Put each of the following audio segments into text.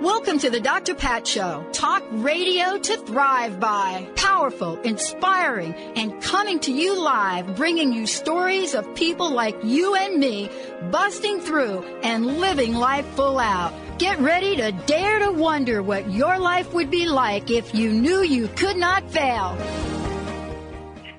Welcome to the Dr. Pat Show. Talk radio to thrive by. Powerful, inspiring, and coming to you live, bringing you stories of people like you and me busting through and living life full out. Get ready to dare to wonder what your life would be like if you knew you could not fail.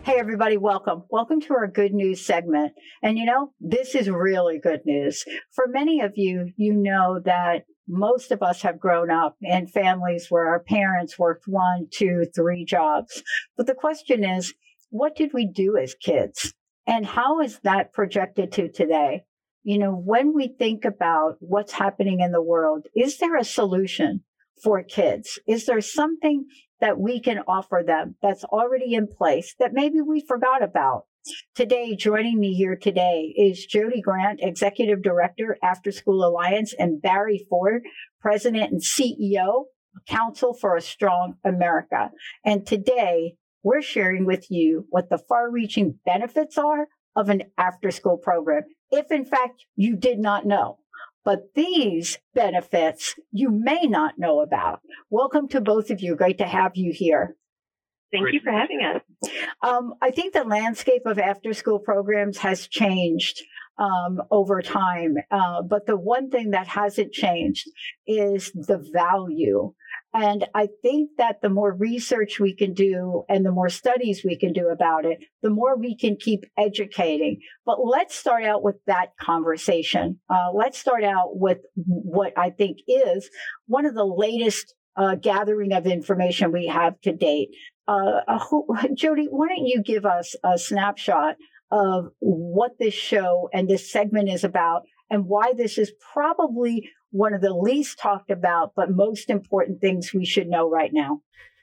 Hey, everybody, welcome. Welcome to our good news segment. And you know, this is really good news. For many of you, you know that most of us have grown up in families where our parents worked one, two, three jobs. But the question is, what did we do as kids? And how is that projected to today? You know, when we think about what's happening in the world, is there a solution for kids? Is there something that we can offer them that's already in place that maybe we forgot about? Today, joining me here today is Jodi Grant, Executive Director, After School Alliance, and Barry Ford, President and CEO, Council for a Strong America. And today, we're sharing with you what the far reaching benefits are of an after school program, if in fact you did not know. But these benefits you may not know about. Welcome to both of you. Great to have you here. Thank Great. you for having us. Um, I think the landscape of after school programs has changed um, over time. Uh, but the one thing that hasn't changed is the value. And I think that the more research we can do and the more studies we can do about it, the more we can keep educating. But let's start out with that conversation. Uh, let's start out with what I think is one of the latest uh, gathering of information we have to date. Uh, Jodi, why don't you give us a snapshot of what this show and this segment is about and why this is probably one of the least talked about but most important things we should know right now?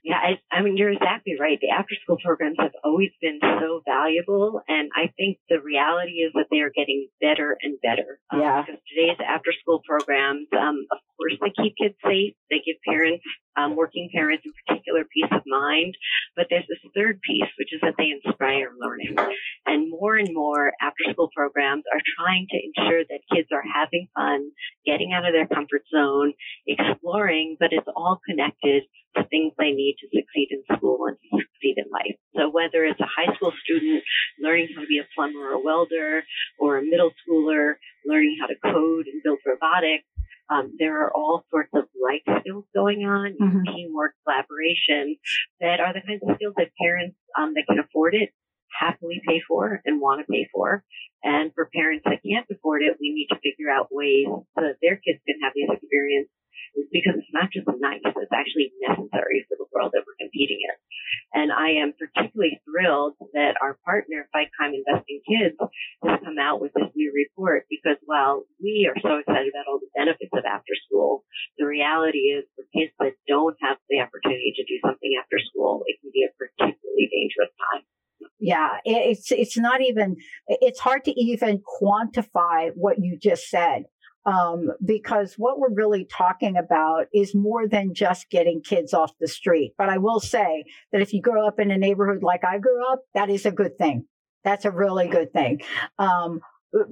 Yeah, I, I mean, you're exactly right. The after school programs have always been so valuable. And I think the reality is that they are getting better and better. Um, yeah. Because today's after school programs, um, of course, they keep kids safe. They give parents, um, working parents in particular, peace of mind. But there's this third piece, which is that they inspire learning. And more and more after school programs are trying to ensure that kids are having fun, getting out of their comfort zone, exploring, but it's all connected to things they need to succeed in school and to succeed in life. So whether it's a high school student learning how to be a plumber or a welder, or a middle schooler learning how to code and build robotics, um, there are all sorts of life skills going on, mm-hmm. teamwork, collaboration, that are the kinds of skills that parents um, that can afford it happily pay for and want to pay for. And for parents that can't afford it, we need to figure out ways so that their kids can have these experiences because it's not just nice, it's actually necessary for the world that we're competing in. And I am particularly thrilled that our partner, Fight Crime Invest in Kids, has come out with this new report because while we are so excited about all the benefits of after school, the reality is for kids that don't have the opportunity to do something after school, it can be a particularly dangerous time. Yeah, it's it's not even it's hard to even quantify what you just said um, because what we're really talking about is more than just getting kids off the street. But I will say that if you grow up in a neighborhood like I grew up, that is a good thing. That's a really good thing. Um,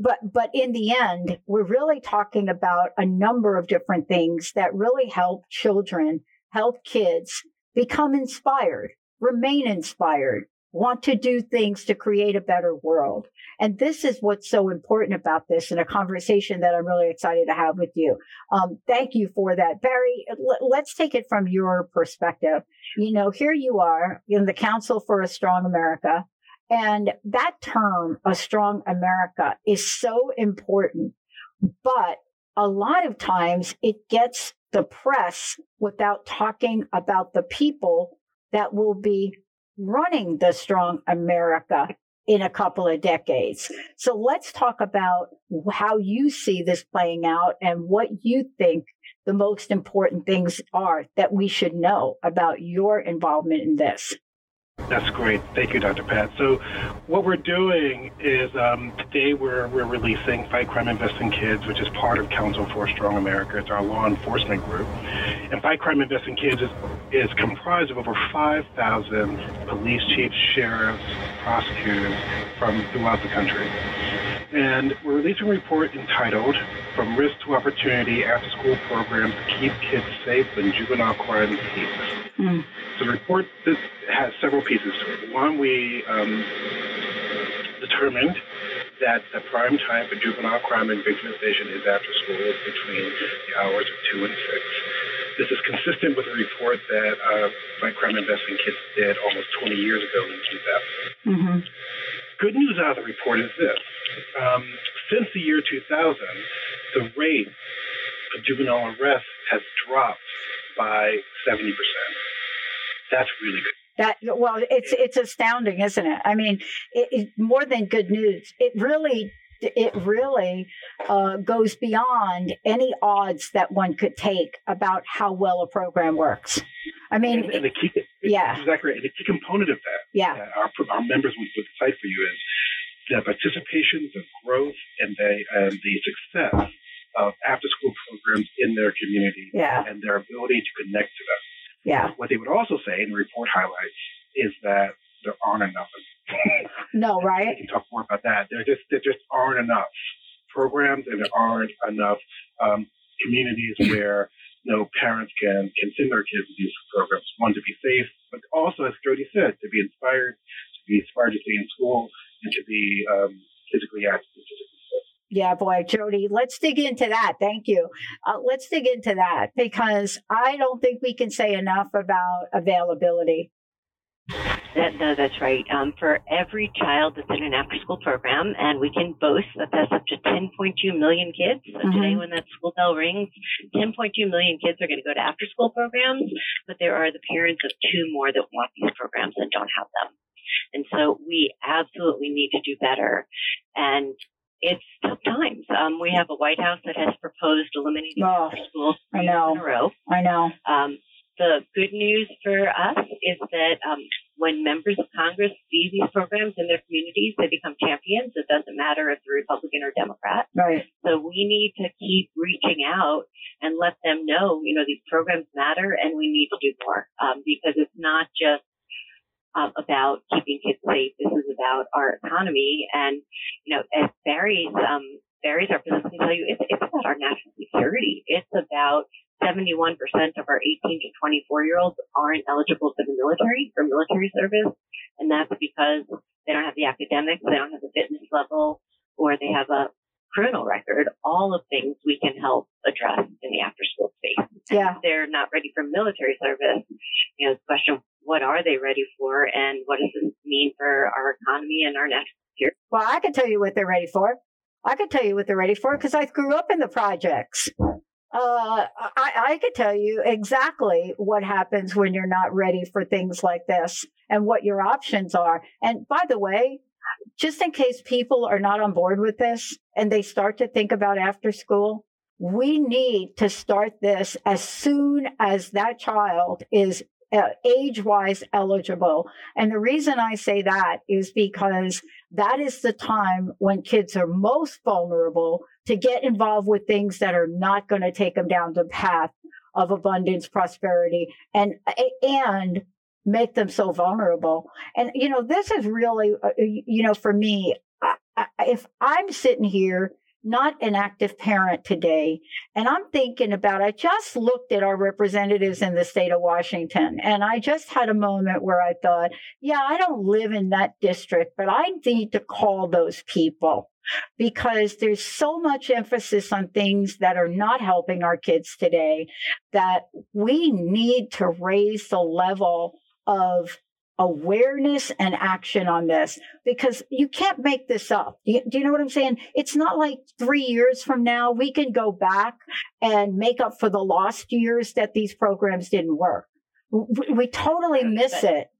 but but in the end, we're really talking about a number of different things that really help children, help kids become inspired, remain inspired, want to do things to create a better world. And this is what's so important about this and a conversation that I'm really excited to have with you. Um, thank you for that. Barry, l- let's take it from your perspective. You know, here you are in the Council for a Strong America. And that term, a strong America, is so important. But a lot of times it gets the press without talking about the people that will be running the strong America in a couple of decades. So let's talk about how you see this playing out and what you think the most important things are that we should know about your involvement in this. That's great. Thank you, Dr. Pat. So, what we're doing is um, today we're, we're releasing Fight Crime Invest in Kids, which is part of Council for Strong America. It's our law enforcement group. And Fight Crime Invest in Kids is, is comprised of over 5,000 police chiefs, sheriffs, prosecutors from throughout the country. And we're releasing a report entitled From Risk to Opportunity After School Programs to Keep Kids Safe When Juvenile Crime Peaks. Mm. The report has several pieces to it. One, we um, determined that the prime time for juvenile crime and victimization is after school between the hours of 2 and 6. This is consistent with a report that uh, Fight Crime Invest in Kids did almost 20 years ago in 2000. Mm-hmm. Good news out of the report is this. Um, since the year 2000, the rate of juvenile arrest has dropped by 70%. That's really good. That well, it's it's astounding, isn't it? I mean, it, it, more than good news. It really it really uh, goes beyond any odds that one could take about how well a program works. I mean, and, and the key, yeah, exactly. And the key component of that, yeah, our, our members would, would cite for you is the participation, the growth, and the and the success of after school programs in their community, yeah. and their ability to connect to them. Yeah. What they would also say, and the report highlights, is that there aren't enough. no, right? We can talk more about that. There just there just aren't enough programs, and there aren't enough um, communities where you know parents can can send their kids to these programs. One to be safe, but also, as Jodi said, to be inspired, to be inspired to stay in school, and to be um, physically active, yeah, boy, Jodi, let's dig into that. Thank you. Uh, let's dig into that because I don't think we can say enough about availability. That, no, that's right. Um, for every child that's in an after school program, and we can boast that that's up to 10.2 million kids. So mm-hmm. today, when that school bell rings, 10.2 million kids are going to go to after school programs, but there are the parents of two more that want these programs and don't have them. And so we absolutely need to do better. And it's tough times. Um, we have a White House that has proposed eliminating oh, schools I know. in a row. I know. Um, the good news for us is that um, when members of Congress see these programs in their communities, they become champions. It doesn't matter if they're Republican or Democrat. Right. So we need to keep reaching out and let them know, you know, these programs matter and we need to do more um, because it's not just um, about keeping kids safe. This is about our economy. And, you know, as Barry's, um, Barry's our business can tell you, it's, it's about our national security. It's about 71% of our 18 to 24 year olds aren't eligible for the military, for military service. And that's because they don't have the academics, they don't have the fitness level, or they have a criminal record, all of things we can help address in the after school space. Yeah. If they're not ready for military service, you know, the question what are they ready for and what does this mean for our economy and our national security? Well, I can tell you what they're ready for. I can tell you what they're ready for because I grew up in the projects. Uh, I, I could tell you exactly what happens when you're not ready for things like this and what your options are. And by the way, just in case people are not on board with this and they start to think about after school, we need to start this as soon as that child is uh, age wise eligible. And the reason I say that is because that is the time when kids are most vulnerable to get involved with things that are not going to take them down the path of abundance, prosperity, and, and make them so vulnerable. And, you know, this is really, uh, you know, for me, if I'm sitting here not an active parent today. And I'm thinking about, I just looked at our representatives in the state of Washington and I just had a moment where I thought, yeah, I don't live in that district, but I need to call those people because there's so much emphasis on things that are not helping our kids today that we need to raise the level of awareness and action on this because you can't make this up. Do you, do you, know what I'm saying? It's not like three years from now we can go back and make up for the lost years that these programs didn't work. We, we totally miss but, it.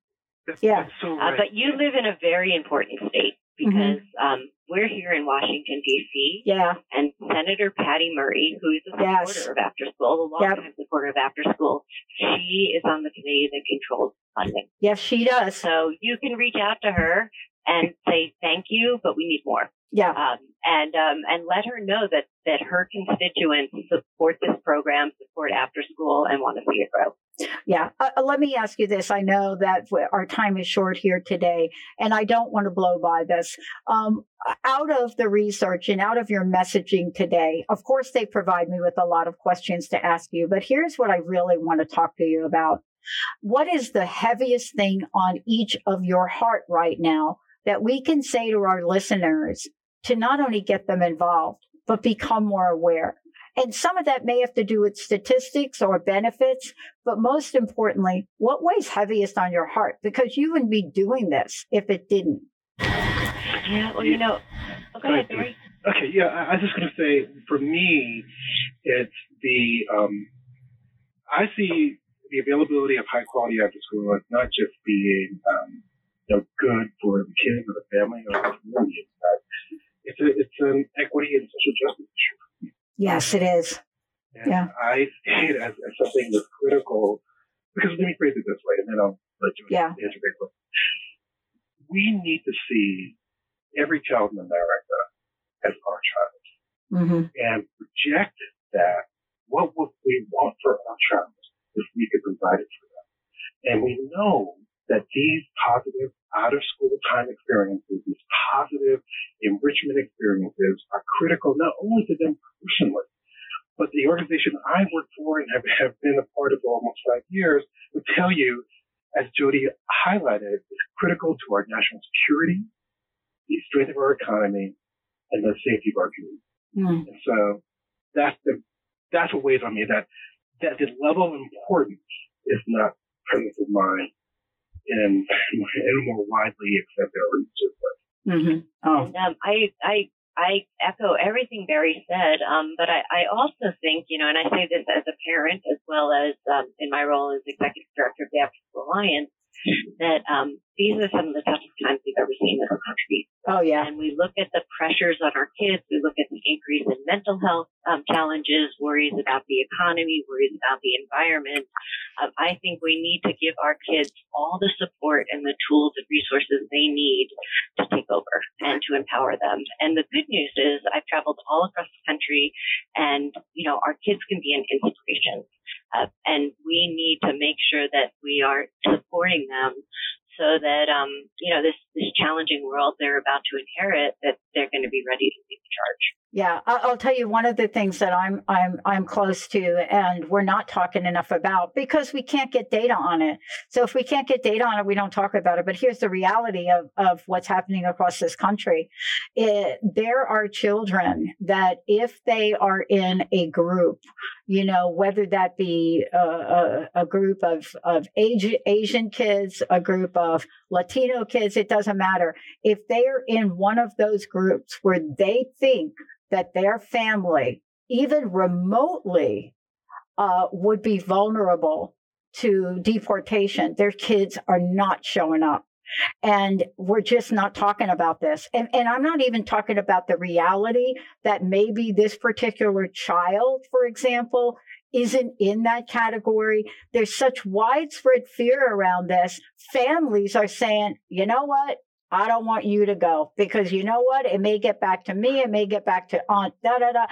That's, yeah. That's so right. uh, but you live in a very important state because mm-hmm. um, we're here in Washington D.C. Yeah. And Senator Patty Murray, who is a supporter Yes. of after school, a Yep. longtime supporter of after school, she is on the committee that controls funding. Yes, she does. So you can reach out to her and say thank you, but we need more. Yeah. Um, and um, and let her know that that her constituents support this program, support after school, and want to see it grow. Yeah. Uh, uh, let me ask you this. I know that our time is short here today, and I don't want to blow by this. Um, out of the research and out of your messaging today, of course, they provide me with a lot of questions to ask you, but here's what I really want to talk to you about. What is the heaviest thing on each of your heart right now that we can say to our listeners to not only get them involved, but become more aware? And some of that may have to do with statistics or benefits, but most importantly, what weighs heaviest on your heart? Because you wouldn't be doing this if it didn't. Yeah. Well, you know. Oh, go ahead, Barry. Okay, yeah, I, I was just going to say, for me, it's the um, I see the availability of high quality after school as not just being um, you know, good for the kids or the family or the community. but It's a, it's an equity and social justice issue. Yes, it is. And Yeah. I see it as, as something that's critical because let me phrase it this way, and then I'll let you Yeah. answer that question. We need to see every child in America as our child hmm and project that what would we want for our child if we could provide it for them. And we know that these positive out of school time experiences, these positive enrichment experiences are critical not only to them personally, but the organization I work for and have, have been a part of for almost five years would tell you, as Jodi highlighted, is critical to our national security, the strength of our economy, and the safety of our community. Mm. And so that's the that's what weighs on me that that the level of importance is not present of mind in, in a more widely accepted or research way. hmm Oh, And um, I, I, I echo everything Barry said. Um, but I, I also think, you know, and I say this as a parent as well as um, in my role as executive director of the After School Alliance, that um, these are some of the toughest times we've ever seen in a country. oh yeah. And we look at the pressures on our kids. We look at the increase in mental health um, challenges, worries about the economy, worries about the environment. Um, I think we need to give our kids all the support and the tools and resources they need to take over and to empower them. And the good news is I've traveled all across the country and, you know, our kids can be an inspiration. Uh, and we need to make sure that we are supporting them so that um, you know this this challenging world they're about to inherit that they're going to be ready to take charge. Yeah, I'll tell you one of the things that I'm I'm I'm close to, and we're not talking enough about because we can't get data on it. So if we can't get data on it, we don't talk about it. But here's the reality of of what's happening across this country: it, there are children that if they are in a group, you know, whether that be a, a, a group of of Asian, Asian kids, a group of Latino kids, it doesn't matter. If they're in one of those groups where they think that their family, even remotely, uh, would be vulnerable to deportation, their kids are not showing up. And we're just not talking about this. And, and I'm not even talking about the reality that maybe this particular child, for example, isn't in that category. There's such widespread fear around this. Families are saying, you know what? I don't want you to go because you know what? It may get back to me. It may get back to aunt, da, da, da.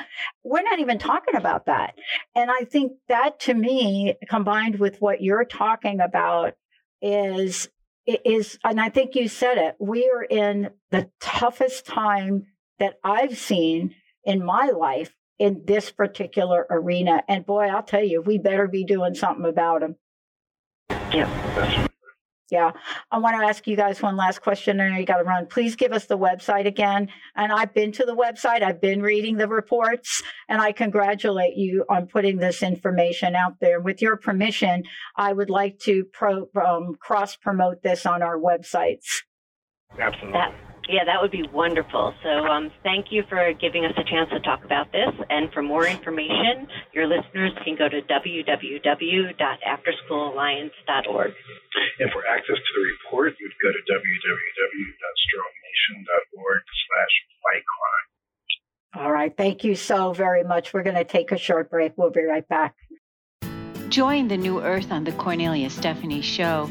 We're not even talking about that. And I think that to me, combined with what you're talking about is, is, and I think you said it, we are in the toughest time that I've seen in my life in this particular arena. And boy, I'll tell you, we better be doing something about them. Yeah. Yeah. I want to ask you guys one last question and you got to run. Please give us the website again. And I've been to the website, I've been reading the reports, and I congratulate you on putting this information out there. With your permission, I would like to pro, um, cross promote this on our websites. Absolutely. That, yeah, that would be wonderful. So um, thank you for giving us a chance to talk about this. And for more information, your listeners can go to www.afterschoolalliance.org. And for access to the report, you'd go to www.strongnation.org slash All right. Thank you so very much. We're going to take a short break. We'll be right back. Join the new earth on the Cornelia Stephanie Show.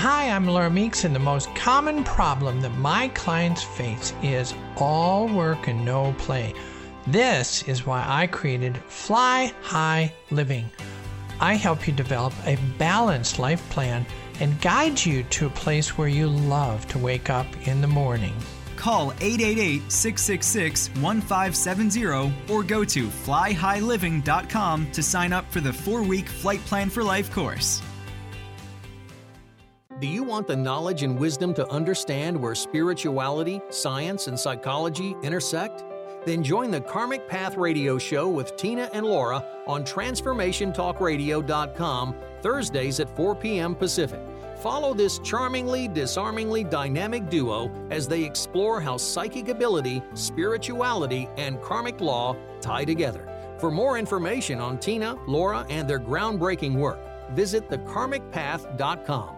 Hi, I'm Laura Meeks, and the most common problem that my clients face is all work and no play. This is why I created Fly High Living. I help you develop a balanced life plan and guide you to a place where you love to wake up in the morning. Call 888 666 1570 or go to flyhighliving.com to sign up for the four week Flight Plan for Life course. Do you want the knowledge and wisdom to understand where spirituality, science, and psychology intersect? Then join the Karmic Path Radio Show with Tina and Laura on TransformationTalkRadio.com Thursdays at 4 p.m. Pacific. Follow this charmingly, disarmingly dynamic duo as they explore how psychic ability, spirituality, and karmic law tie together. For more information on Tina, Laura, and their groundbreaking work, visit thekarmicpath.com.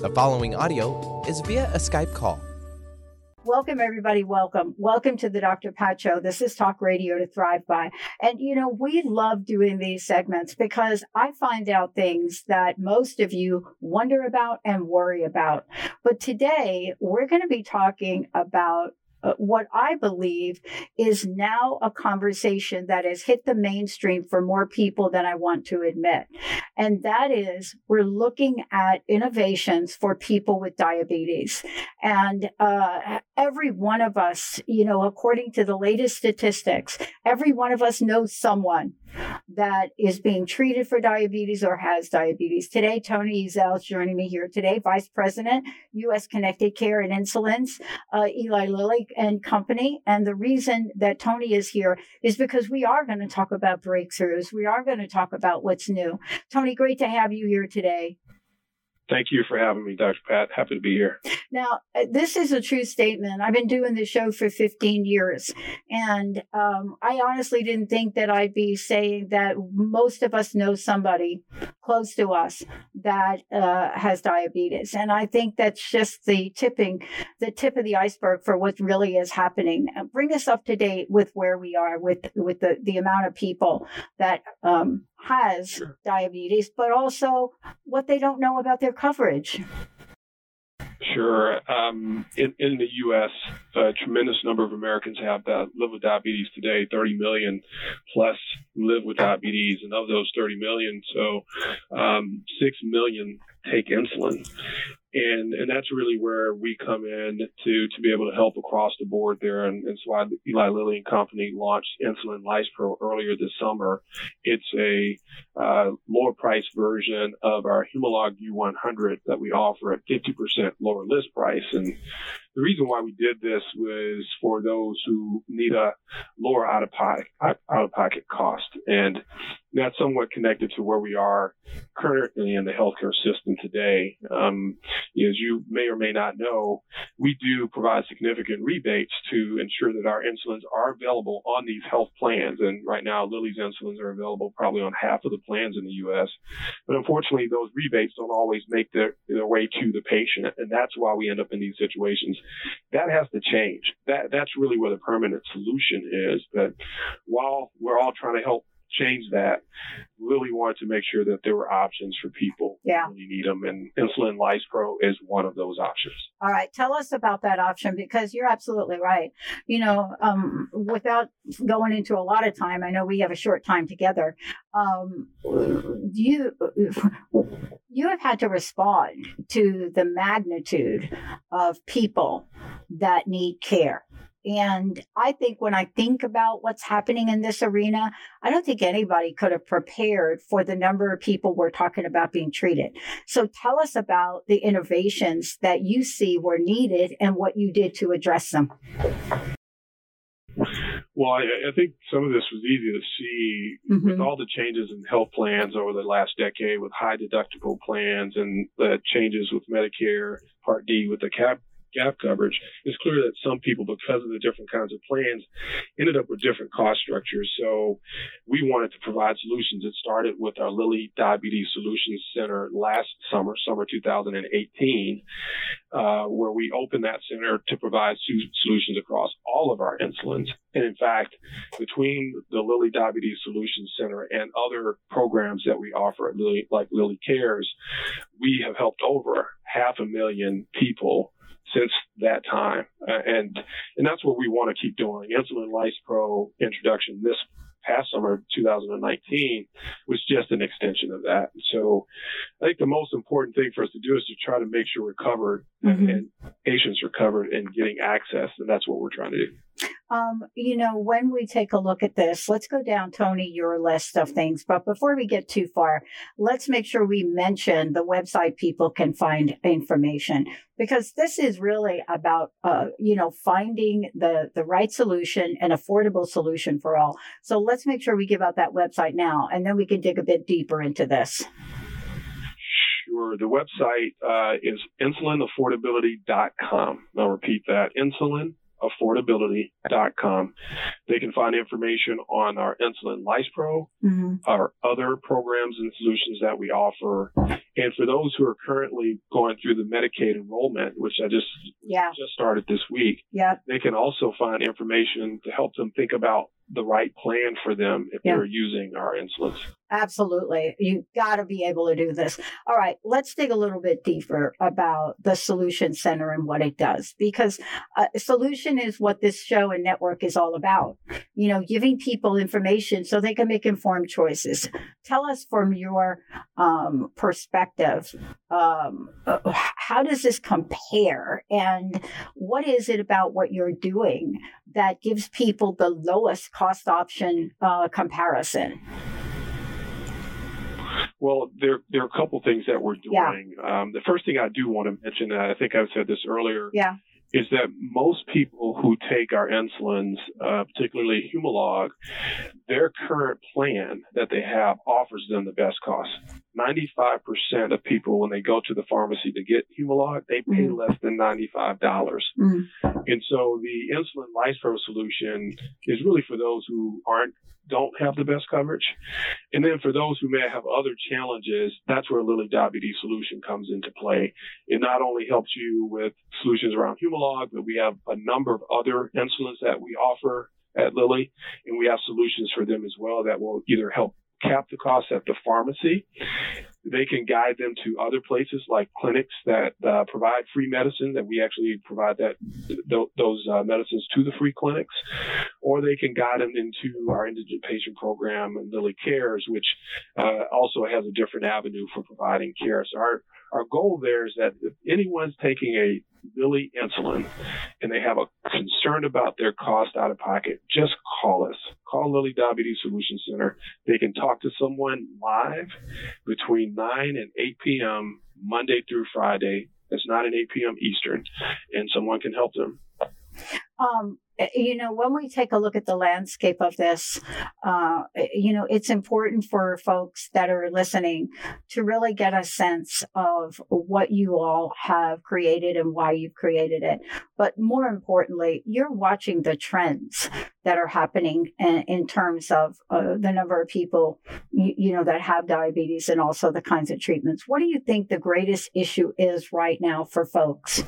The following audio is via a Skype call. Welcome, everybody. Welcome. Welcome to the Dr. Pat Show. This is Talk Radio to Thrive By. And, you know, we love doing these segments because I find out things that most of you wonder about and worry about. But today, we're going to be talking about what I believe is now a conversation that has hit the mainstream for more people than I want to admit. And that is we're looking at innovations for people with diabetes. And uh, every one of us, you know, according to the latest statistics, every one of us knows someone that is being treated for diabetes or has diabetes. Today, Tony Ezell is joining me here today, Vice President, U.S. Connected Care and Insulins, uh, Eli Lilly and Company. And the reason that Tony is here is because we are going to talk about breakthroughs. We are going to talk about what's new. Tony, great to have you here today. Thank you for having me, Dr. Pat. Happy to be here. Now, uh, this is a true statement. I've been doing this show for 15 years, and um, I honestly didn't think that I'd be saying that most of us know somebody close to us that uh, has diabetes, and I think that's just the tipping, the tip of the iceberg for what really is happening. Uh, bring us up to date with where we are with with the the amount of people that um, has sure. diabetes, but also what they don't know about their coverage. Sure. Um, in, in the U.S., a tremendous number of Americans have that live with diabetes today. 30 million plus live with diabetes, and of those 30 million, so um, 6 million take insulin. And and that's really where we come in to to be able to help across the board there, and, and so why Eli Lilly and Company launched Insulin Lispro earlier this summer. It's a uh, lower price version of our Humalog U100 that we offer at 50% lower list price, and the reason why we did this was for those who need a lower out of pocket out of pocket cost, and that's somewhat connected to where we are currently in the healthcare system today. Um, as you may or may not know, we do provide significant rebates to ensure that our insulins are available on these health plans. And right now, Lilly's insulins are available probably on half of the plans in the U.S. But unfortunately, those rebates don't always make their, their way to the patient, and that's why we end up in these situations. That has to change. That that's really where the permanent solution is. But while we're all trying to help change that, really wanted to make sure that there were options for people yeah. who really need them, and insulin lispro is one of those options. All right, tell us about that option because you're absolutely right. You know, um, without going into a lot of time, I know we have a short time together. Um, you you have had to respond to the magnitude of people that need care and I think when I think about what's happening in this arena, I don't think anybody could have prepared for the number of people we're talking about being treated. So tell us about the innovations that you see were needed and what you did to address them. Well, I, I, think some of this was easy to see mm-hmm. with all the changes in health plans over the last decade with high deductible plans and the changes with Medicare Part D with the cap gap coverage, it's clear that some people, because of the different kinds of plans, ended up with different cost structures. So we wanted to provide solutions. It started with our Lilly Diabetes Solutions Center last summer, summer 2018, uh, where we opened that center to provide solutions across all of our insulins. And in fact, between the Lilly Diabetes Solutions Center and other programs that we offer at Lilly, like Lilly Cares, we have helped over half a million people since that time. Uh, and, and that's what we want to keep doing. Insulin Lispro introduction this past summer 2019 was just an extension of that. So I think the most important thing for us to do is to try to make sure we're covered mm-hmm. and patients are covered and getting access. And that's what we're trying to do. Um, you know, when we take a look at this, let's go down, Tony, your list of things. But before we get too far, let's make sure we mention the website people can find information because this is really about, uh, you know, finding the, the right solution, an affordable solution for all. So let's make sure we give out that website now, and then we can dig a bit deeper into this. Sure. The website uh, is insulinaffordability.com. I'll repeat that insulin affordability.com. They can find information on our insulin Lispro, mm-hmm. our other programs and solutions that we offer. And for those who are currently going through the Medicaid enrollment, which I just yeah. just started this week, yeah. they can also find information to help them think about the right plan for them if yeah. they're using our insulins. Absolutely. You got to be able to do this. All right, let's dig a little bit deeper about the Solution Center and what it does because uh, solution is what this show and network is all about. You know, giving people information so they can make informed choices. Tell us from your um, perspective, um, uh, how does this compare and what is it about what you're doing that gives people the lowest cost option uh, comparison? Well, there there are a couple things that we're doing. Yeah. Um, the first thing I do want to mention, I think I've said this earlier, yeah. is that most people who take our insulins, uh, particularly Humalog, their current plan that they have offers them the best cost. 95% of people, when they go to the pharmacy to get Humalog, they pay mm. less than $95. Mm. And so the insulin Lispro solution is really for those who aren't don't have the best coverage. And then for those who may have other challenges, that's where Lilly Diabetes Solution comes into play. It not only helps you with solutions around Humalog, but we have a number of other insulins that we offer at Lilly, and we have solutions for them as well that will either help cap the cost at the pharmacy. They can guide them to other places like clinics that uh, provide free medicine that we actually provide that th- those uh, medicines to the free clinics, or they can guide them into our indigent patient program and Lilly Cares, which uh, also has a different avenue for providing care. So our our goal there is that if anyone's taking a Lilly insulin and they have a concern about their cost out of pocket, just call us. Call Lilly Diabetes Solution Center. They can talk to someone live between 9 and 8 p.m. Monday through Friday. It's 9 and 8 p.m. Eastern, and someone can help them. Um, you know, when we take a look at the landscape of this, uh, you know, it's important for folks that are listening to really get a sense of what you all have created and why you've created it. But more importantly, you're watching the trends that are happening in, in terms of uh, the number of people, you, you know, that have diabetes and also the kinds of treatments. What do you think the greatest issue is right now for folks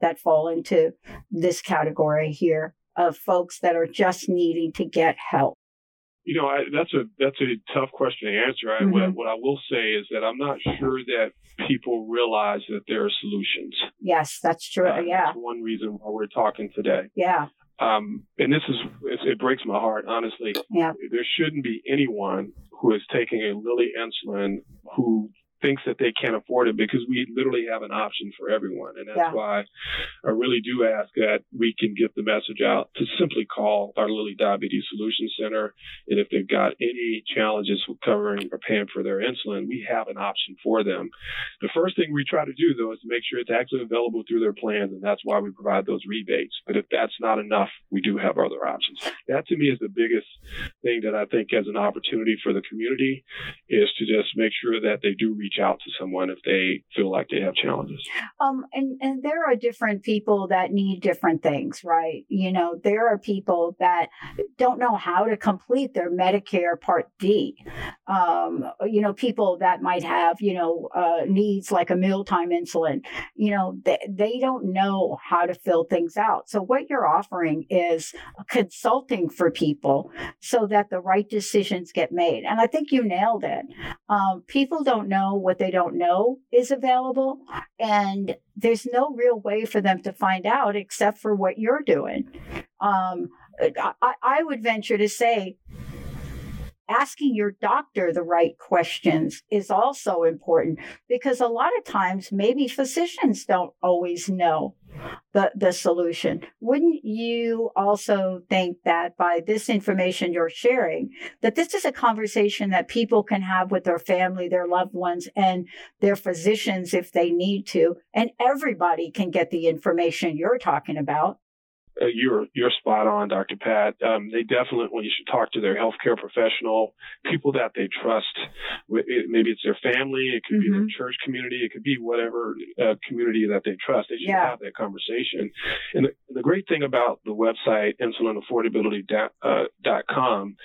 that fall into this category here? Of folks that are just needing to get help? You know, I, that's a that's a tough question to answer. I, mm-hmm. what, what, I will say is that I'm not sure that people realize that there are solutions. Yes, that's true. Uh, yeah, that's one reason why we're talking today. Yeah. Um, and this is it breaks my heart, honestly. Yeah. There shouldn't be anyone who is taking a Lilly insulin who thinks that they can't afford it because we literally have an option for everyone. And that's yeah. why I really do ask that we can get the message out to simply call our Lilly Diabetes Solution Center. And if they've got any challenges with covering or paying for their insulin, we have an option for them. The first thing we try to do, though, is to make sure it's actually available through their plans. And that's why we provide those rebates. But if that's not enough, we do have other options. That to me is the biggest thing that I think as an opportunity for the community is to just make sure that they do reach reach out to someone if they feel like they have challenges. Um, and, and there are different people that need different things, right? You know, there are people that don't know how to complete their Medicare Part D. Um, you know, people that might have, you know, uh, needs like a mealtime insulin, you know, they, they don't know how to fill things out. So what you're offering is consulting for people so that the right decisions get made. And I think you nailed it. Um, people don't know what they don't know is available. And there's no real way for them to find out except for what you're doing. Um, I, I would venture to say asking your doctor the right questions is also important because a lot of times maybe physicians don't always know the, the solution. Wouldn't you also think that by this information you're sharing, that this is a conversation that people can have with their family, their loved ones, and their physicians if they need to, and everybody can get the information you're talking about? Uh, you're you're spot on, Dr. Pat. Um, they definitely should talk to their healthcare professional, people that they trust. Maybe it's their family, it could mm-hmm. be their church community, it could be whatever uh, community that they trust. They should yeah. have that conversation. And the, the, great thing about the website insulinaffordability.com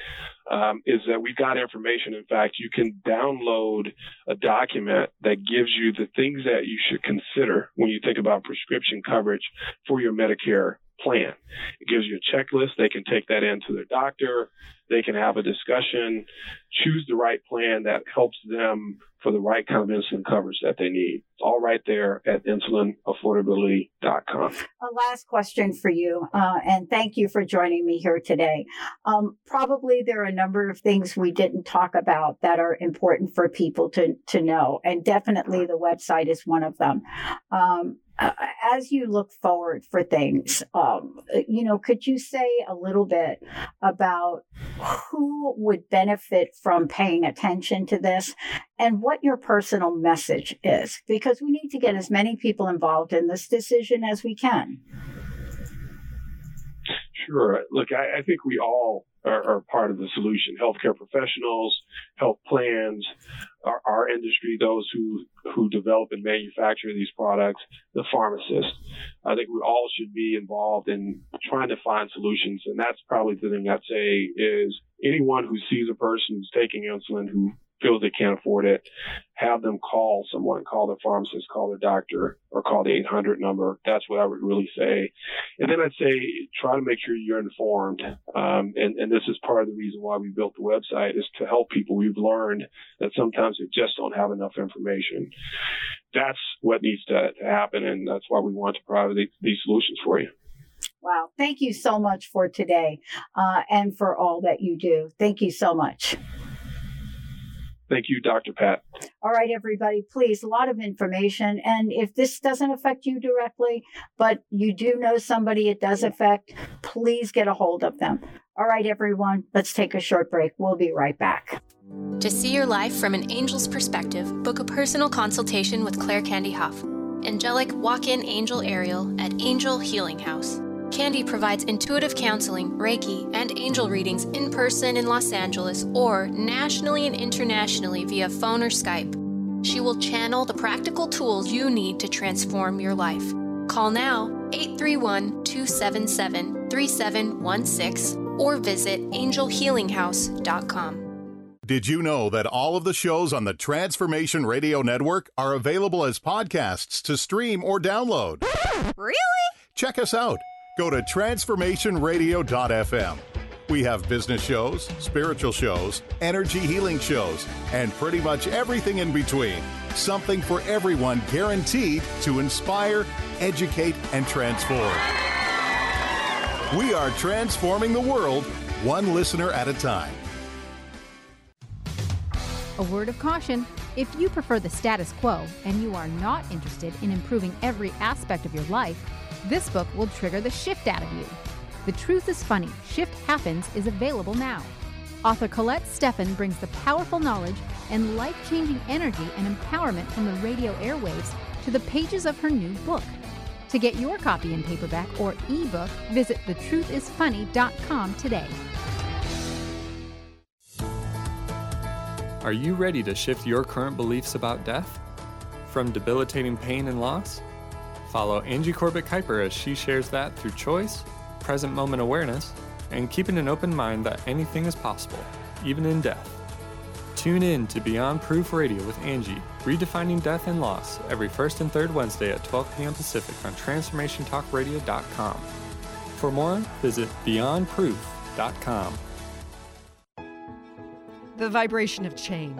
uh, um, is that we've got information. In fact, you can download a document that gives you the things that you should consider when you think about prescription coverage for your Medicare plan. It gives you a checklist. They can take that in to their doctor. They can have a discussion, choose the right plan that helps them for the right kind of insulin coverage that they need. It's all right there at insulinaffordability.com. A last question for you, uh, and thank you for joining me here today. Um, probably there are a number of things we didn't talk about that are important for people to, to know, and definitely the website is one of them. Um, as you look forward for things, um, you know, could you say a little bit about who would benefit from paying attention to this and what your personal message is? Because we need to get as many people involved in this decision as we can. Sure. Look, I, I think we all are, are, part of the solution. Healthcare professionals, health plans, our, our, industry, those who who develop and manufacture these products, the pharmacists. I think we all should be involved in trying to find solutions, and that's probably the thing I'd say is anyone who sees a person who's taking insulin who feels they can't afford it, have them call someone, call their pharmacist, call their doctor, or call the 800 number. That's what I would really say. And then I'd say try to make sure you're informed. Um, and, and this is part of the reason why we built the website is to help people. We've learned that sometimes they just don't have enough information. That's what needs to happen, and that's why we want to provide these solutions for you. Wow. Thank you so much for today uh, and for all that you do. Thank you so much. Thank you, Dr. Pat. All right, everybody, please, a lot of information. And if this doesn't affect you directly, but you do know somebody it does affect, please get a hold of them. All right, everyone, let's take a short break. We'll be right back. To see your life from an angel's perspective, book a personal consultation with Claire Candy Huff, angelic walk in angel Ariel at Angel Healing House. Candy provides intuitive counseling, Reiki, and angel readings in person in Los Angeles or nationally and internationally via phone or Skype. She will channel the practical tools you need to transform your life. Call now 831 277 3716 or visit angelhealinghouse.com. Did you know that all of the shows on the Transformation Radio Network are available as podcasts to stream or download? Really? Check us out go to transformationradio.fm. We have business shows, spiritual shows, energy healing shows, and pretty much everything in between. Something for everyone guaranteed to inspire, educate, and transform. We are transforming the world one listener at a time. A word of caution if you prefer the status quo and you are not interested in improving every aspect of your life, this book will trigger the shift out of you. The Truth is Funny Shift Happens is available now. Author Colette Steffen brings the powerful knowledge and life changing energy and empowerment from the radio airwaves to the pages of her new book. To get your copy in paperback or ebook, visit thetruthisfunny.com today. Are you ready to shift your current beliefs about death? From debilitating pain and loss Follow Angie Corbett Kuiper as she shares that through choice, present moment awareness, and keeping an open mind that anything is possible, even in death. Tune in to Beyond Proof Radio with Angie, redefining death and loss, every first and third Wednesday at 12 p.m. Pacific on TransformationTalkRadio.com. For more, visit BeyondProof.com. The vibration of change,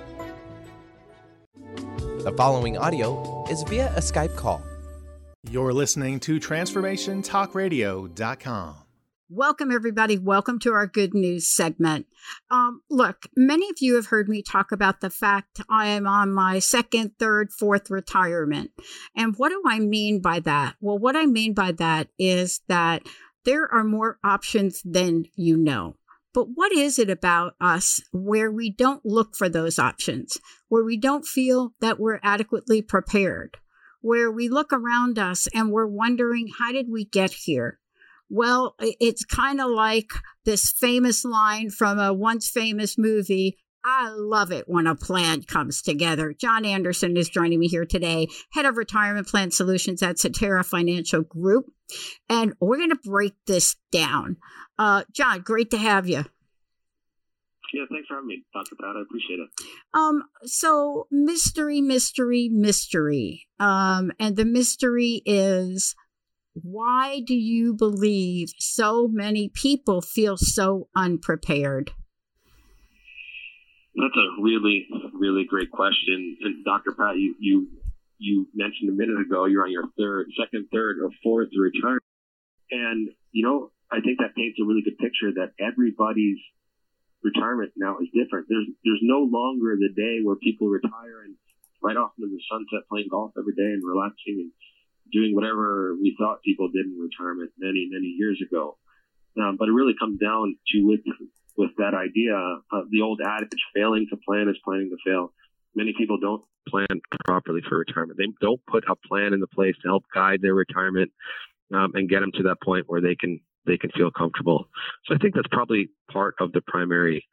The following audio is via a Skype call. You're listening to TransformationTalkRadio.com. Welcome, everybody. Welcome to our good news segment. Um, look, many of you have heard me talk about the fact I am on my second, third, fourth retirement. And what do I mean by that? Well, what I mean by that is that there are more options than you know. But what is it about us where we don't look for those options, where we don't feel that we're adequately prepared? where we look around us and we're wondering, how did we get here? Well, it's kind of like this famous line from a once famous movie. I love it when a plan comes together. John Anderson is joining me here today, head of retirement plan solutions at Cetera Financial Group. And we're going to break this down. Uh, John, great to have you. Yeah, thanks for having me, Dr. Pat. I appreciate it. Um, so mystery, mystery, mystery. Um, and the mystery is why do you believe so many people feel so unprepared? That's a really, really great question. And Dr. Pat, you, you you mentioned a minute ago you're on your third, second, third, or fourth retirement. And, you know, I think that paints a really good picture that everybody's retirement now is different. There's there's no longer the day where people retire and right off into the sunset playing golf every day and relaxing and doing whatever we thought people did in retirement many many years ago. Um, but it really comes down to with with that idea of the old adage, failing to plan is planning to fail. many people don't plan properly for retirement. They don't put a plan into place to help guide their retirement um, and get them to that point where they can they can feel comfortable. So I think that's probably part of the primary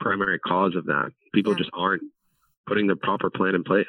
primary cause of that. People yeah. just aren't putting the proper plan in place.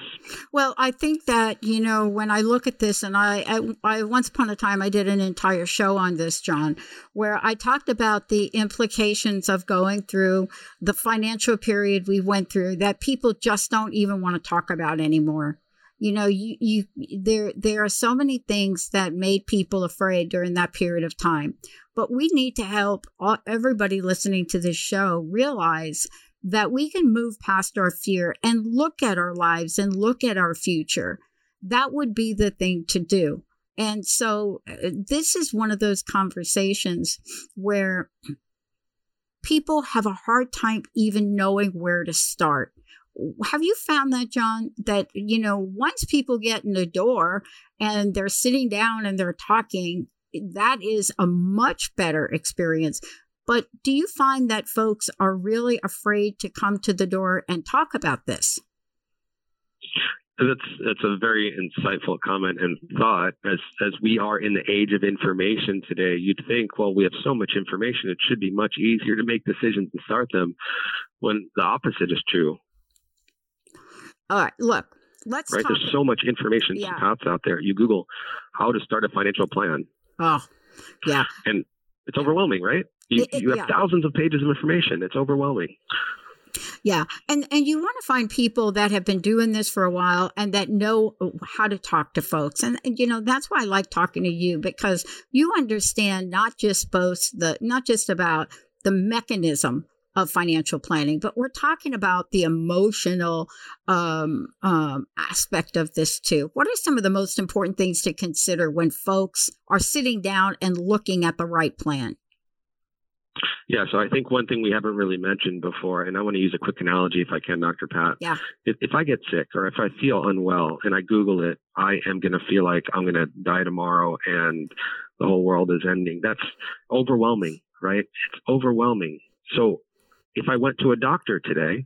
Well, I think that you know when I look at this, and I, I, I, once upon a time I did an entire show on this, John, where I talked about the implications of going through the financial period we went through that people just don't even want to talk about anymore. You know, you, you there there are so many things that made people afraid during that period of time. But we need to help all, everybody listening to this show realize that we can move past our fear and look at our lives and look at our future. That would be the thing to do. And so uh, this is one of those conversations where people have a hard time even knowing where to start. Have you found that, John, that, you know, once people get in the door and they're sitting down and they're talking, that is a much better experience but do you find that folks are really afraid to come to the door and talk about this? That's that's a very insightful comment and thought. As as we are in the age of information today, you'd think, well, we have so much information, it should be much easier to make decisions and start them. When the opposite is true. All right, look, let's right. There's so much information yeah. out there. You Google how to start a financial plan. Oh, yeah, and it's overwhelming, right? You, it, you have yeah. thousands of pages of information. It's overwhelming. Yeah, and and you want to find people that have been doing this for a while and that know how to talk to folks, and, and you know that's why I like talking to you because you understand not just both the not just about the mechanism of financial planning, but we're talking about the emotional um, um, aspect of this too. What are some of the most important things to consider when folks are sitting down and looking at the right plan? Yeah, so I think one thing we haven't really mentioned before, and I want to use a quick analogy if I can, Dr. Pat. Yeah. If, if I get sick or if I feel unwell and I Google it, I am going to feel like I'm going to die tomorrow and the whole world is ending. That's overwhelming, right? It's overwhelming. So if I went to a doctor today,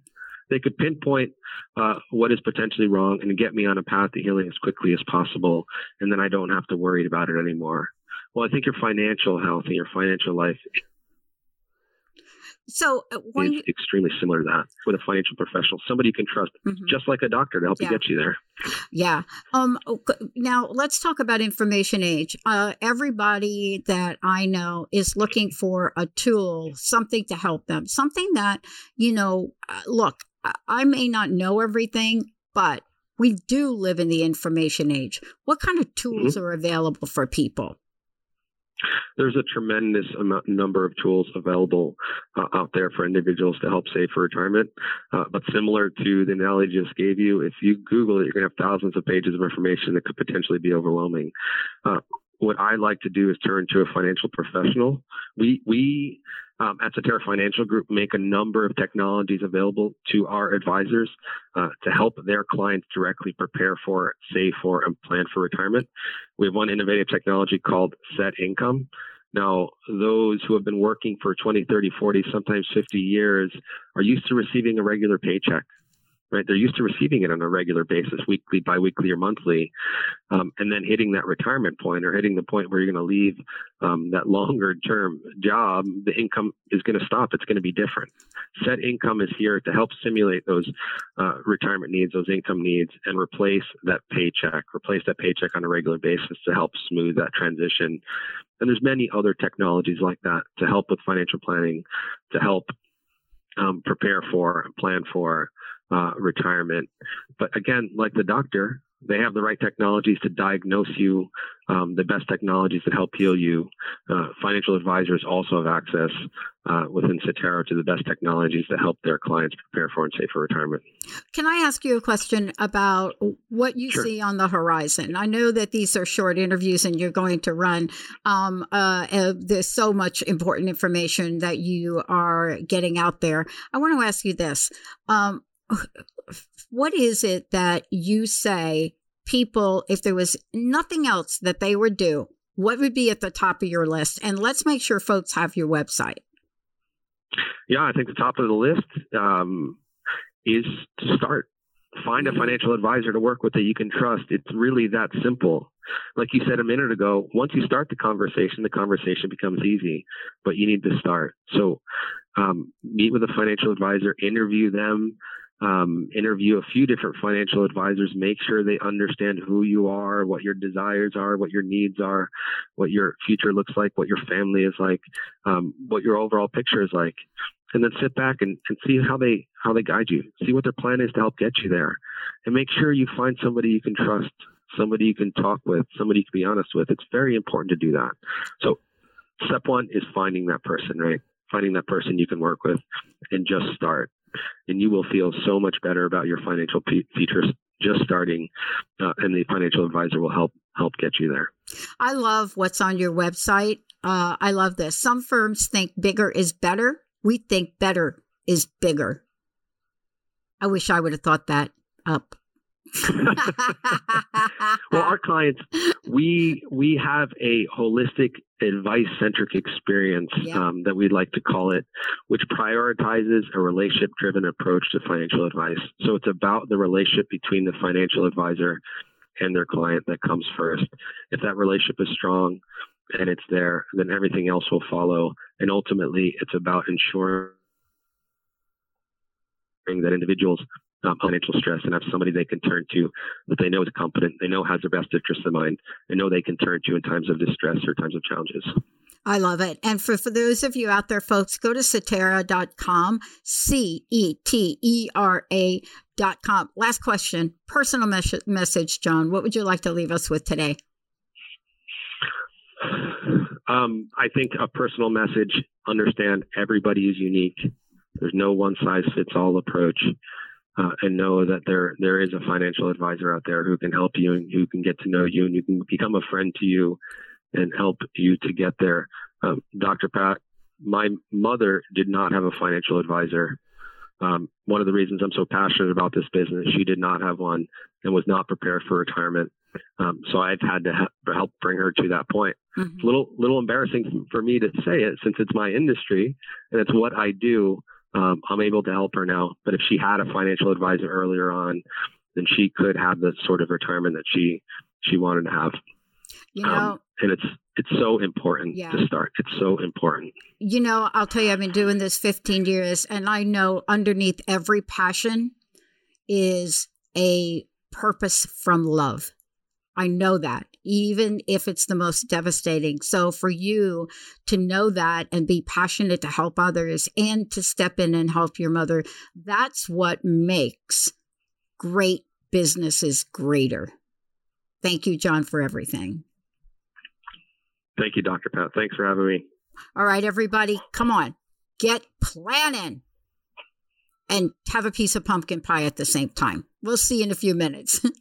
they could pinpoint uh, what is potentially wrong and get me on a path to healing as quickly as possible, and then I don't have to worry about it anymore. Well, I think your financial health and your financial life so uh, it's extremely similar to that with a financial professional, somebody you can trust, mm-hmm. just like a doctor to help yeah. you get you there. Yeah. Um. Now let's talk about information age. Uh, everybody that I know is looking for a tool, something to help them, something that you know. Uh, look, I may not know everything, but we do live in the information age. What kind of tools mm-hmm. are available for people? There's a tremendous amount, number of tools available uh, out there for individuals to help save for retirement. Uh, but similar to the analogy I just gave you, if you Google it, you're going to have thousands of pages of information that could potentially be overwhelming. Uh, what I like to do is turn to a financial professional. We we um, at Cetera Financial Group make a number of technologies available to our advisors uh, to help their clients directly prepare for, save for, and plan for retirement. We have one innovative technology called Set Income. Now, those who have been working for 20, 30, 40, sometimes 50 years are used to receiving a regular paycheck right? They're used to receiving it on a regular basis, weekly, biweekly, or monthly, um, and then hitting that retirement point or hitting the point where you're going to leave um, that longer term job, the income is going to stop. It's going to be different. Set income is here to help simulate those uh, retirement needs, those income needs, and replace that paycheck, replace that paycheck on a regular basis to help smooth that transition. And there's many other technologies like that to help with financial planning, to help um, prepare for, plan for uh, retirement. But again, like the doctor, they have the right technologies to diagnose you, um, the best technologies that help heal you. Uh, financial advisors also have access uh, within Cetera to the best technologies that help their clients prepare for and save for retirement. Can I ask you a question about what you sure. see on the horizon? I know that these are short interviews and you're going to run. Um, uh, uh there's so much important information that you are getting out there. I want to ask you this. Um, what is it that you say people, if there was nothing else that they would do, what would be at the top of your list? And let's make sure folks have your website. Yeah, I think the top of the list um, is to start. find a financial advisor to work with that you can trust. It's really that simple. Like you said a minute ago, once you start the conversation, the conversation becomes easy, but you need to start. So um, meet with a financial advisor, interview them, um, interview a few different financial advisors, make sure they understand who you are, what your desires are, what your needs are, what your future looks like, what your family is like, um, what your overall picture is like. And then sit back and, and see how they how they guide you. See what their plan is to help get you there. And make sure you find somebody you can trust somebody you can talk with somebody you can be honest with. It's very important to do that. So step one is finding that person right? Finding that person you can work with and just start and you will feel so much better about your financial p- features just starting uh, and the financial advisor will help help get you there i love what's on your website uh, i love this some firms think bigger is better we think better is bigger. I wish I would have thought that up. well, our clients, we we have a holistic, advice centric experience yeah. um, that we'd like to call it, which prioritizes a relationship driven approach to financial advice. So it's about the relationship between the financial advisor and their client that comes first. If that relationship is strong, and it's there, then everything else will follow. And ultimately, it's about ensuring that individuals um, financial stress and have somebody they can turn to that they know is competent, they know has their best interests in mind, and know they can turn to in times of distress or times of challenges. I love it. And for, for those of you out there, folks, go to cetera.com, C E T E R A.com. Last question, personal mes- message, John. What would you like to leave us with today? Um, I think a personal message understand everybody is unique. There's no one size fits all approach. Uh, and know that there there is a financial advisor out there who can help you and who can get to know you and who can become a friend to you and help you to get there. Um, Dr. Pat, my mother did not have a financial advisor. Um, one of the reasons I'm so passionate about this business, she did not have one and was not prepared for retirement. Um, so I've had to help bring her to that point. Mm-hmm. It's a little little embarrassing for me to say it since it's my industry and it's what I do. Um, I'm able to help her now. But if she had a financial advisor earlier on, then she could have the sort of retirement that she she wanted to have. You um, know, um, and it's it's so important yeah. to start. It's so important. You know, I'll tell you, I've been doing this 15 years, and I know underneath every passion is a purpose from love. I know that, even if it's the most devastating. So, for you to know that and be passionate to help others and to step in and help your mother, that's what makes great businesses greater. Thank you, John, for everything. Thank you, Dr. Pat. Thanks for having me. All right, everybody, come on, get planning and have a piece of pumpkin pie at the same time. We'll see you in a few minutes.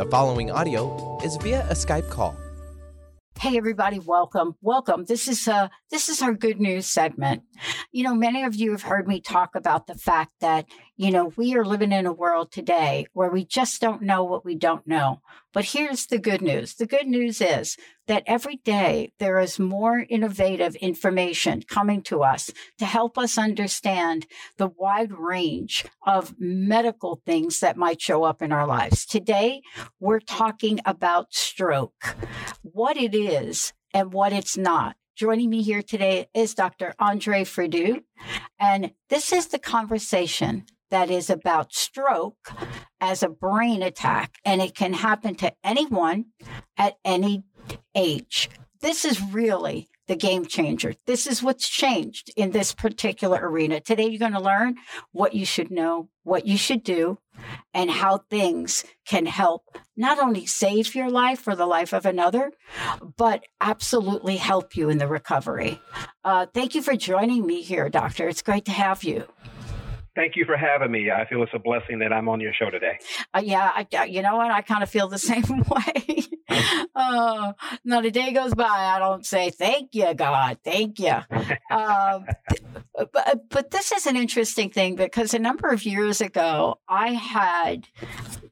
The following audio is via a Skype call. Hey everybody, welcome. Welcome. This is uh this is our good news segment. You know, many of you have heard me talk about the fact that, you know, we are living in a world today where we just don't know what we don't know. But here's the good news. The good news is that every day there is more innovative information coming to us to help us understand the wide range of medical things that might show up in our lives. Today, we're talking about stroke, what it is and what it's not. Joining me here today is Dr. Andre Fredieu, and this is the conversation that is about stroke as a brain attack, and it can happen to anyone at any age. This is really the game changer. This is what's changed in this particular arena. Today, you're going to learn what you should know, what you should do, and how things can help not only save your life or the life of another, but absolutely help you in the recovery. Uh, thank you for joining me here, Doctor. It's great to have you. Thank you for having me. I feel it's a blessing that I'm on your show today. Uh, yeah, I, you know what? I kind of feel the same way. uh, not a day goes by I don't say thank you, God, thank you. Um, but, but this is an interesting thing because a number of years ago, I had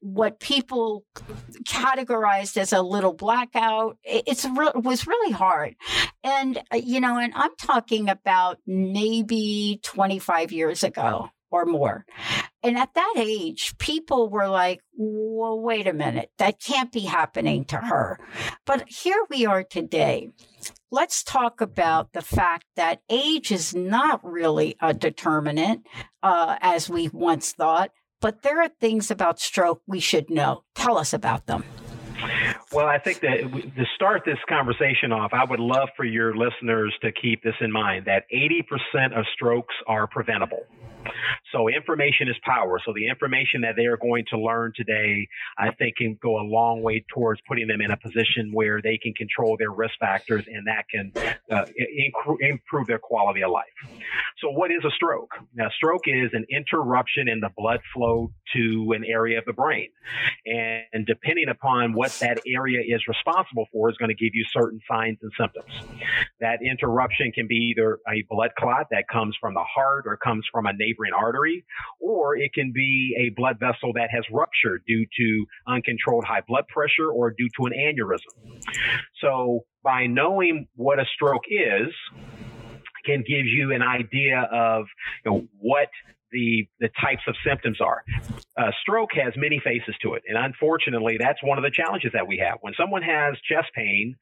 what people categorized as a little blackout. It's it was really hard, and uh, you know, and I'm talking about maybe 25 years ago or more. And at that age, people were like, well, wait a minute, that can't be happening to her. But here we are today. Let's talk about the fact that age is not really a determinant, uh, as we once thought, but there are things about stroke we should know. Tell us about them. Well, I think that to start this conversation off, I would love for your listeners to keep this in mind that 80% of strokes are preventable. So information is power. So the information that they are going to learn today, I think can go a long way towards putting them in a position where they can control their risk factors and that can uh, inc- improve their quality of life. So what is a stroke? Now, stroke is an interruption in the blood flow to an area of the brain. And depending upon what that area is responsible for is going to give you certain signs and symptoms. That interruption can be either a blood clot that comes from the heart or comes from a neighboring artery, or it can be a blood vessel that has ruptured due to uncontrolled high blood pressure or due to an aneurysm. So by knowing what a stroke is, can give you an idea of you know, what the the types of symptoms are. Uh, stroke has many faces to it, and unfortunately, that's one of the challenges that we have. When someone has chest pain,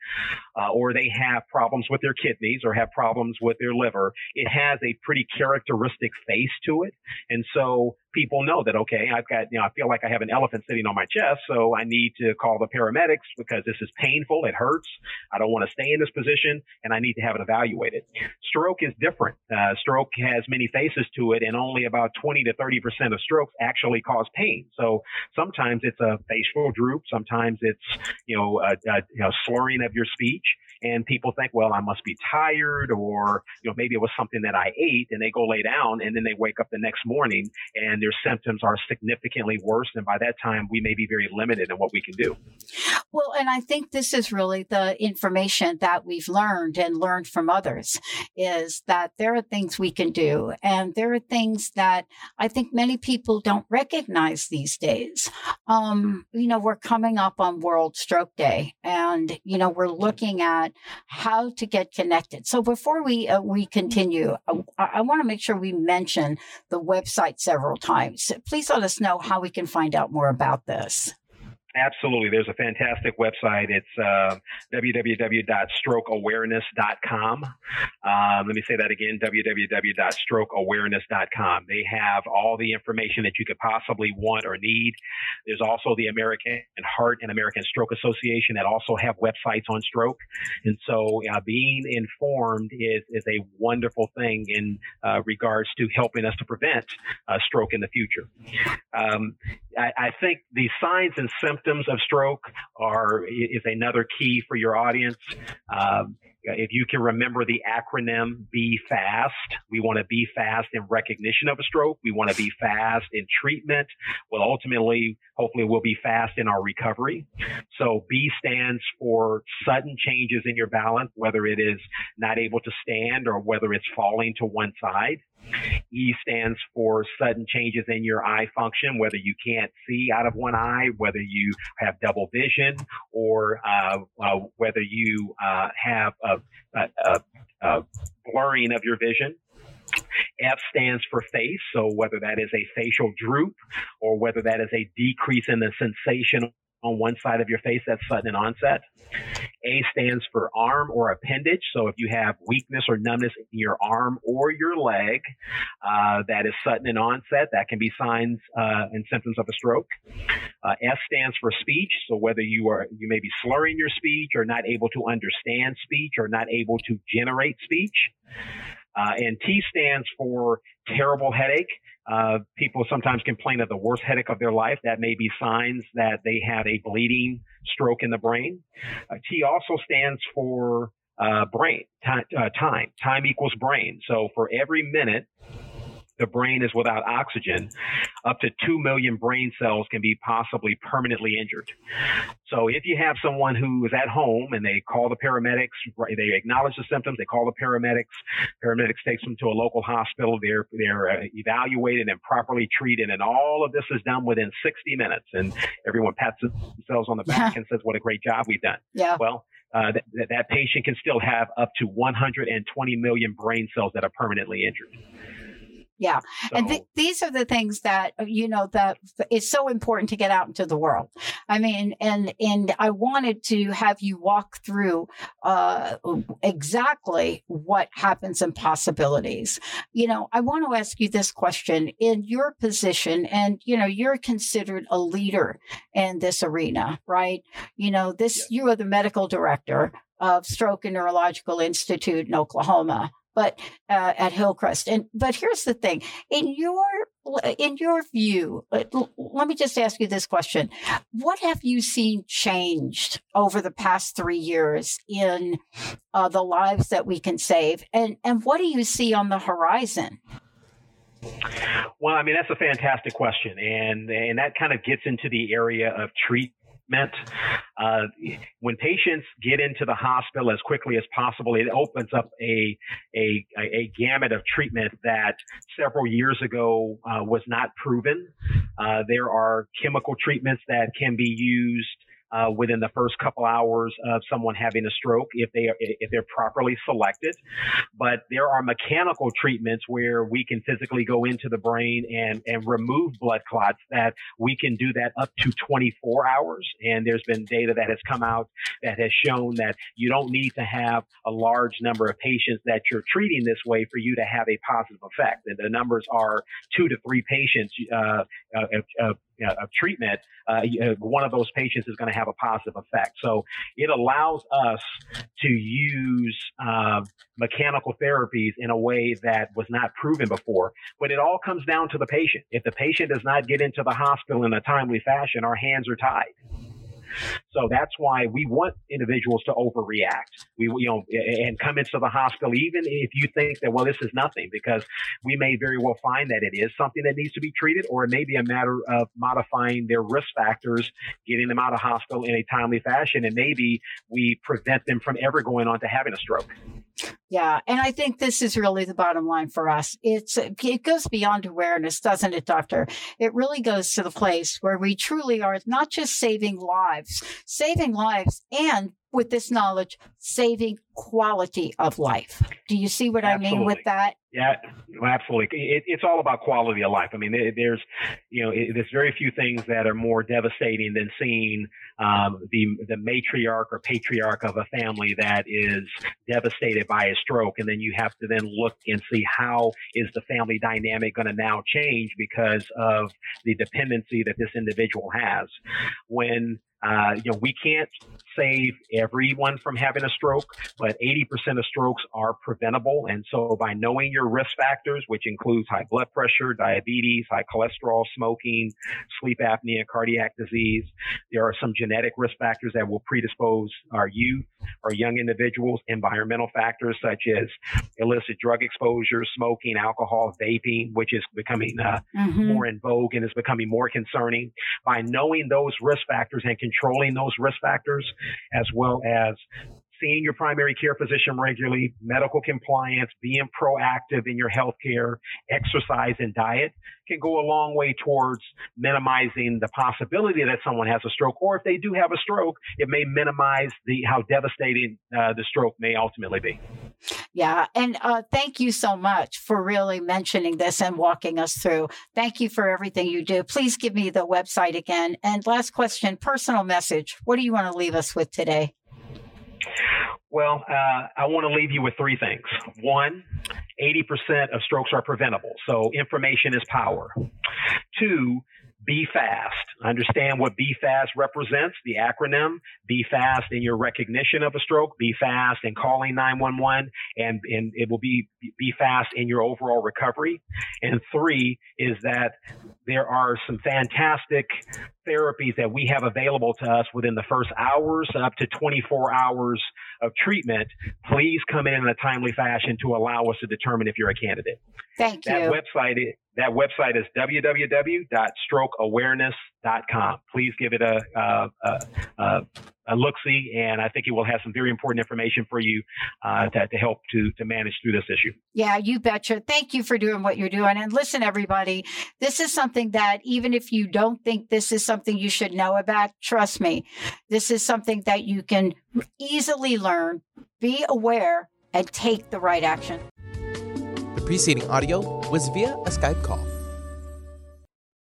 uh, or they have problems with their kidneys, or have problems with their liver, it has a pretty characteristic face to it, and so people know that okay, I've got you know I feel like I have an elephant sitting on my chest, so I need to call the paramedics because this is painful, it hurts, I don't want to stay in this position, and I need to have it evaluated. Stroke is different. Uh, stroke has many faces to it, and only about 20 to 30 percent of strokes actually cause pain. So sometimes it's a facial droop, sometimes it's you know a, a you know slurring of your speech and people think, well, I must be tired or, you know, maybe it was something that I ate and they go lay down and then they wake up the next morning and their symptoms are significantly worse. And by that time, we may be very limited in what we can do. Well, and I think this is really the information that we've learned and learned from others is that there are things we can do and there are things that I think many people don't recognize these days. Um, you know, we're coming up on World Stroke Day and, you know, we're looking at how to get connected. So before we uh, we continue, I, I want to make sure we mention the website several times. Please let us know how we can find out more about this. Absolutely. There's a fantastic website. It's uh, www.strokeawareness.com. Um, let me say that again www.strokeawareness.com. They have all the information that you could possibly want or need. There's also the American Heart and American Stroke Association that also have websites on stroke. And so uh, being informed is, is a wonderful thing in uh, regards to helping us to prevent uh, stroke in the future. Um, I, I think the signs and symptoms of stroke are is another key for your audience. Um, if you can remember the acronym be fast. We want to be fast in recognition of a stroke. We want to be fast in treatment. Well ultimately hopefully we'll be fast in our recovery. So b stands for sudden changes in your balance whether it is not able to stand or whether it's falling to one side E stands for sudden changes in your eye function, whether you can't see out of one eye, whether you have double vision, or uh, uh, whether you uh, have a, a, a, a blurring of your vision. F stands for face, so whether that is a facial droop or whether that is a decrease in the sensation on one side of your face that's sudden onset. A stands for arm or appendage. So if you have weakness or numbness in your arm or your leg, uh, that is sudden in onset. That can be signs uh, and symptoms of a stroke. Uh, S stands for speech. So whether you are you may be slurring your speech or not able to understand speech or not able to generate speech. Uh, and T stands for terrible headache. Uh, people sometimes complain of the worst headache of their life. That may be signs that they have a bleeding stroke in the brain. Uh, T also stands for uh, brain uh, time. Time equals brain. So for every minute the brain is without oxygen, up to 2 million brain cells can be possibly permanently injured. So if you have someone who is at home and they call the paramedics, they acknowledge the symptoms, they call the paramedics, paramedics takes them to a local hospital, they're, they're uh, evaluated and properly treated, and all of this is done within 60 minutes. And everyone pats themselves on the back yeah. and says, what a great job we've done. Yeah. Well, uh, that, that patient can still have up to 120 million brain cells that are permanently injured. Yeah. So, and th- these are the things that, uh, you know, that is so important to get out into the world. I mean, and, and I wanted to have you walk through, uh, exactly what happens in possibilities. You know, I want to ask you this question in your position and, you know, you're considered a leader in this arena, right? You know, this, yes. you are the medical director of Stroke and Neurological Institute in Oklahoma but uh, at Hillcrest. And but here's the thing: in your in your view, uh, let me just ask you this question: What have you seen changed over the past three years in uh, the lives that we can save, and and what do you see on the horizon? Well, I mean that's a fantastic question, and and that kind of gets into the area of treat meant uh, when patients get into the hospital as quickly as possible, it opens up a a, a gamut of treatment that several years ago uh, was not proven. Uh, there are chemical treatments that can be used uh, within the first couple hours of someone having a stroke if they are, if they're properly selected. But there are mechanical treatments where we can physically go into the brain and and remove blood clots that we can do that up to 24 hours. And there's been data that has come out that has shown that you don't need to have a large number of patients that you're treating this way for you to have a positive effect. And the numbers are two to three patients uh, uh, uh, of treatment, uh, uh, one of those patients is going to have a positive effect. So it allows us to use uh, mechanical therapies in a way that was not proven before. But it all comes down to the patient. If the patient does not get into the hospital in a timely fashion, our hands are tied. So that's why we want individuals to overreact. We, you know, and come into the hospital, even if you think that, well, this is nothing, because we may very well find that it is something that needs to be treated, or it may be a matter of modifying their risk factors, getting them out of hospital in a timely fashion, and maybe we prevent them from ever going on to having a stroke. Yeah, and I think this is really the bottom line for us. It's it goes beyond awareness, doesn't it, doctor? It really goes to the place where we truly are not just saving lives, saving lives and with this knowledge, saving quality of life. Do you see what absolutely. I mean with that? Yeah, absolutely. It, it's all about quality of life. I mean, there's, you know, it, there's very few things that are more devastating than seeing um, the the matriarch or patriarch of a family that is devastated by a stroke, and then you have to then look and see how is the family dynamic going to now change because of the dependency that this individual has. When uh, you know, we can't save everyone from having a stroke, but 80% of strokes are preventable. And so by knowing your risk factors, which includes high blood pressure, diabetes, high cholesterol, smoking, sleep apnea, cardiac disease, there are some genetic risk factors that will predispose our youth or young individuals, environmental factors such as illicit drug exposure, smoking, alcohol, vaping, which is becoming uh, mm-hmm. more in vogue and is becoming more concerning. By knowing those risk factors and controlling those risk factors, as well as seeing your primary care physician regularly, medical compliance, being proactive in your health care, exercise and diet can go a long way towards minimizing the possibility that someone has a stroke. Or if they do have a stroke, it may minimize the how devastating uh, the stroke may ultimately be. Yeah, and uh, thank you so much for really mentioning this and walking us through. Thank you for everything you do. Please give me the website again. And last question, personal message. What do you want to leave us with today? Well, uh, I want to leave you with three things. One, 80% of strokes are preventable, so information is power. Two, Be fast. Understand what Be fast represents, the acronym. Be fast in your recognition of a stroke. Be fast in calling 911 and, and it will be, be fast in your overall recovery. And three is that there are some fantastic therapies that we have available to us within the first hours up to 24 hours of treatment, please come in in a timely fashion to allow us to determine if you're a candidate. Thank that you. Website, that website is www.strokeawareness.com. Please give it a, a, a, a look see, and I think it will have some very important information for you uh, to, to help to, to manage through this issue. Yeah, you betcha. Thank you for doing what you're doing. And listen, everybody, this is something that even if you don't think this is something you should know about, trust me, this is something that you can easily learn, be aware, and take the right action. The preceding audio was via a Skype call.